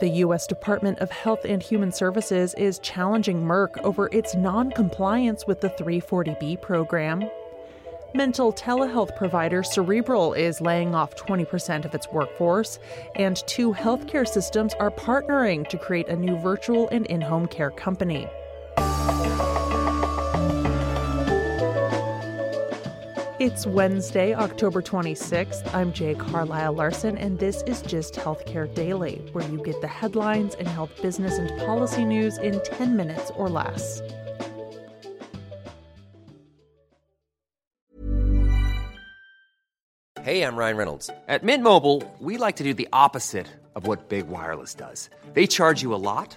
The U.S. Department of Health and Human Services is challenging Merck over its non compliance with the 340B program. Mental telehealth provider Cerebral is laying off 20% of its workforce, and two healthcare systems are partnering to create a new virtual and in home care company. It's Wednesday, October 26th. I'm Jay Carlisle Larson, and this is Gist Healthcare Daily, where you get the headlines and health business and policy news in 10 minutes or less. Hey, I'm Ryan Reynolds. At Mint Mobile, we like to do the opposite of what Big Wireless does. They charge you a lot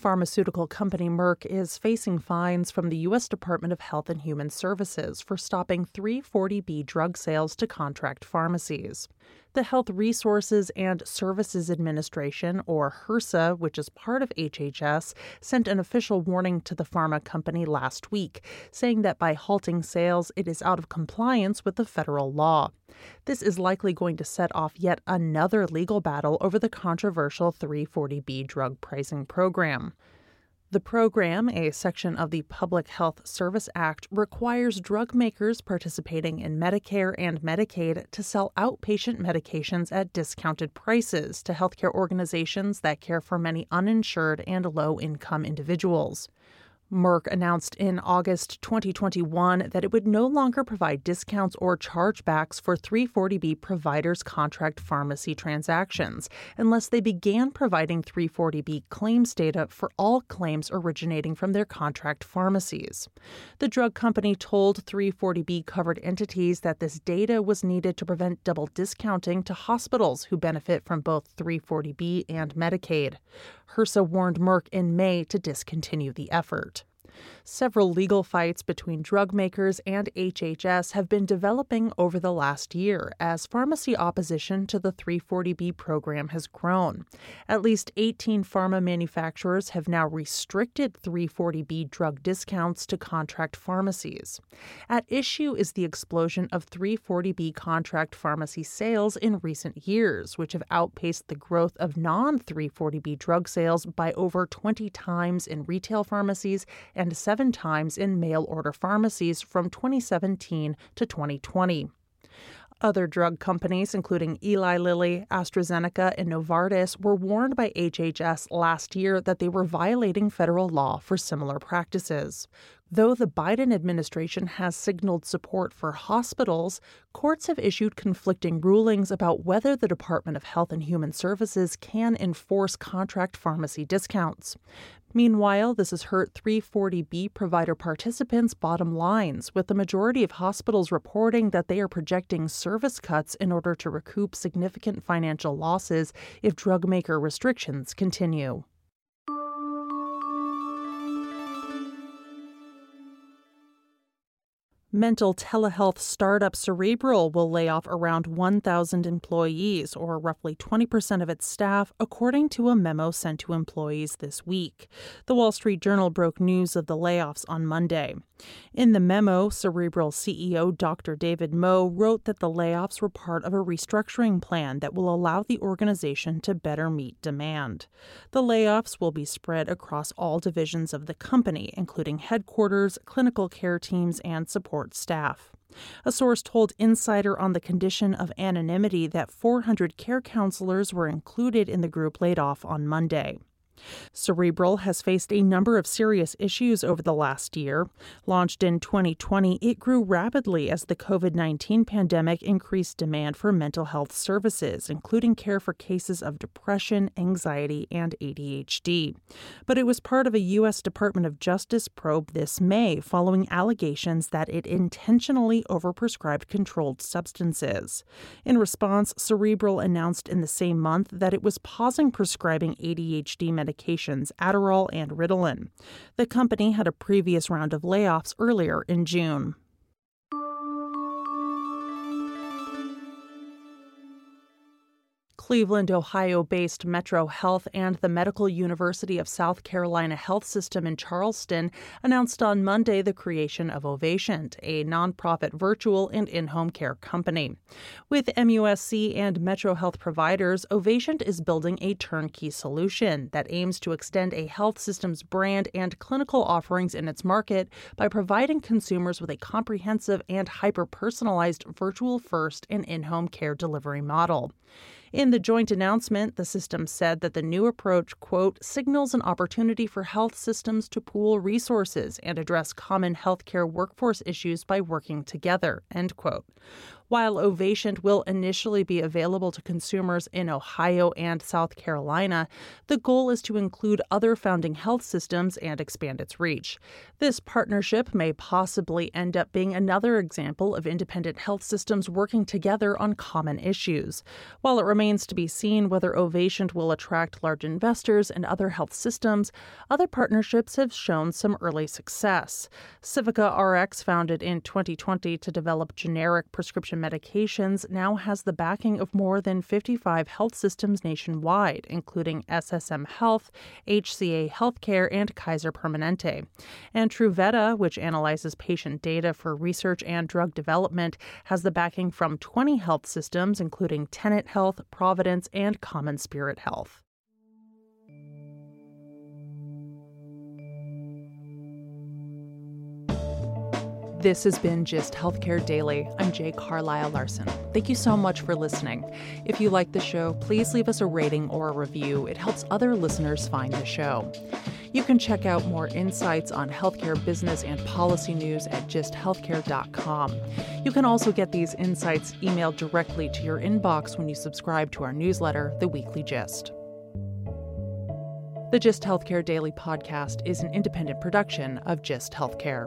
Pharmaceutical company Merck is facing fines from the U.S. Department of Health and Human Services for stopping 340B drug sales to contract pharmacies the Health Resources and Services Administration, or HRSA, which is part of HHS, sent an official warning to the pharma company last week, saying that by halting sales, it is out of compliance with the federal law. This is likely going to set off yet another legal battle over the controversial 340B drug pricing program. The program, a section of the Public Health Service Act, requires drug makers participating in Medicare and Medicaid to sell outpatient medications at discounted prices to healthcare organizations that care for many uninsured and low income individuals. Merck announced in August 2021 that it would no longer provide discounts or chargebacks for 340B providers' contract pharmacy transactions unless they began providing 340B claims data for all claims originating from their contract pharmacies. The drug company told 340B covered entities that this data was needed to prevent double discounting to hospitals who benefit from both 340B and Medicaid. HRSA warned Merck in May to discontinue the effort. Several legal fights between drug makers and HHS have been developing over the last year as pharmacy opposition to the 340B program has grown. At least 18 pharma manufacturers have now restricted 340B drug discounts to contract pharmacies. At issue is the explosion of 340B contract pharmacy sales in recent years, which have outpaced the growth of non 340B drug sales by over 20 times in retail pharmacies and and seven times in mail order pharmacies from 2017 to 2020. Other drug companies, including Eli Lilly, AstraZeneca, and Novartis, were warned by HHS last year that they were violating federal law for similar practices. Though the Biden administration has signaled support for hospitals, courts have issued conflicting rulings about whether the Department of Health and Human Services can enforce contract pharmacy discounts. Meanwhile, this has hurt 340B provider participants' bottom lines, with the majority of hospitals reporting that they are projecting service cuts in order to recoup significant financial losses if drug maker restrictions continue. Mental telehealth startup Cerebral will lay off around 1,000 employees, or roughly 20% of its staff, according to a memo sent to employees this week. The Wall Street Journal broke news of the layoffs on Monday. In the memo, Cerebral CEO Dr. David Mou wrote that the layoffs were part of a restructuring plan that will allow the organization to better meet demand. The layoffs will be spread across all divisions of the company, including headquarters, clinical care teams, and support staff. A source told Insider on the condition of anonymity that 400 care counselors were included in the group laid off on Monday. Cerebral has faced a number of serious issues over the last year. Launched in 2020, it grew rapidly as the COVID 19 pandemic increased demand for mental health services, including care for cases of depression, anxiety, and ADHD. But it was part of a U.S. Department of Justice probe this May following allegations that it intentionally overprescribed controlled substances. In response, Cerebral announced in the same month that it was pausing prescribing ADHD medications medications, Adderall and Ritalin. The company had a previous round of layoffs earlier in June. Cleveland, Ohio based Metro Health and the Medical University of South Carolina Health System in Charleston announced on Monday the creation of Ovation, a nonprofit virtual and in home care company. With MUSC and Metro Health providers, Ovation is building a turnkey solution that aims to extend a health system's brand and clinical offerings in its market by providing consumers with a comprehensive and hyper personalized virtual first and in home care delivery model. In the joint announcement, the system said that the new approach, quote, signals an opportunity for health systems to pool resources and address common healthcare workforce issues by working together, end quote. While Ovation will initially be available to consumers in Ohio and South Carolina, the goal is to include other founding health systems and expand its reach. This partnership may possibly end up being another example of independent health systems working together on common issues. While it remains to be seen whether Ovation will attract large investors and other health systems, other partnerships have shown some early success. Civica RX, founded in 2020 to develop generic prescription medications now has the backing of more than 55 health systems nationwide, including SSM Health, HCA Healthcare, and Kaiser Permanente. And Truveta, which analyzes patient data for research and drug development, has the backing from 20 health systems, including Tenet Health, Providence, and Common Spirit Health. This has been Gist Healthcare Daily. I'm Jay Carlisle Larson. Thank you so much for listening. If you like the show, please leave us a rating or a review. It helps other listeners find the show. You can check out more insights on healthcare business and policy news at gisthealthcare.com. You can also get these insights emailed directly to your inbox when you subscribe to our newsletter, The Weekly Gist. The Gist Healthcare Daily podcast is an independent production of Gist Healthcare.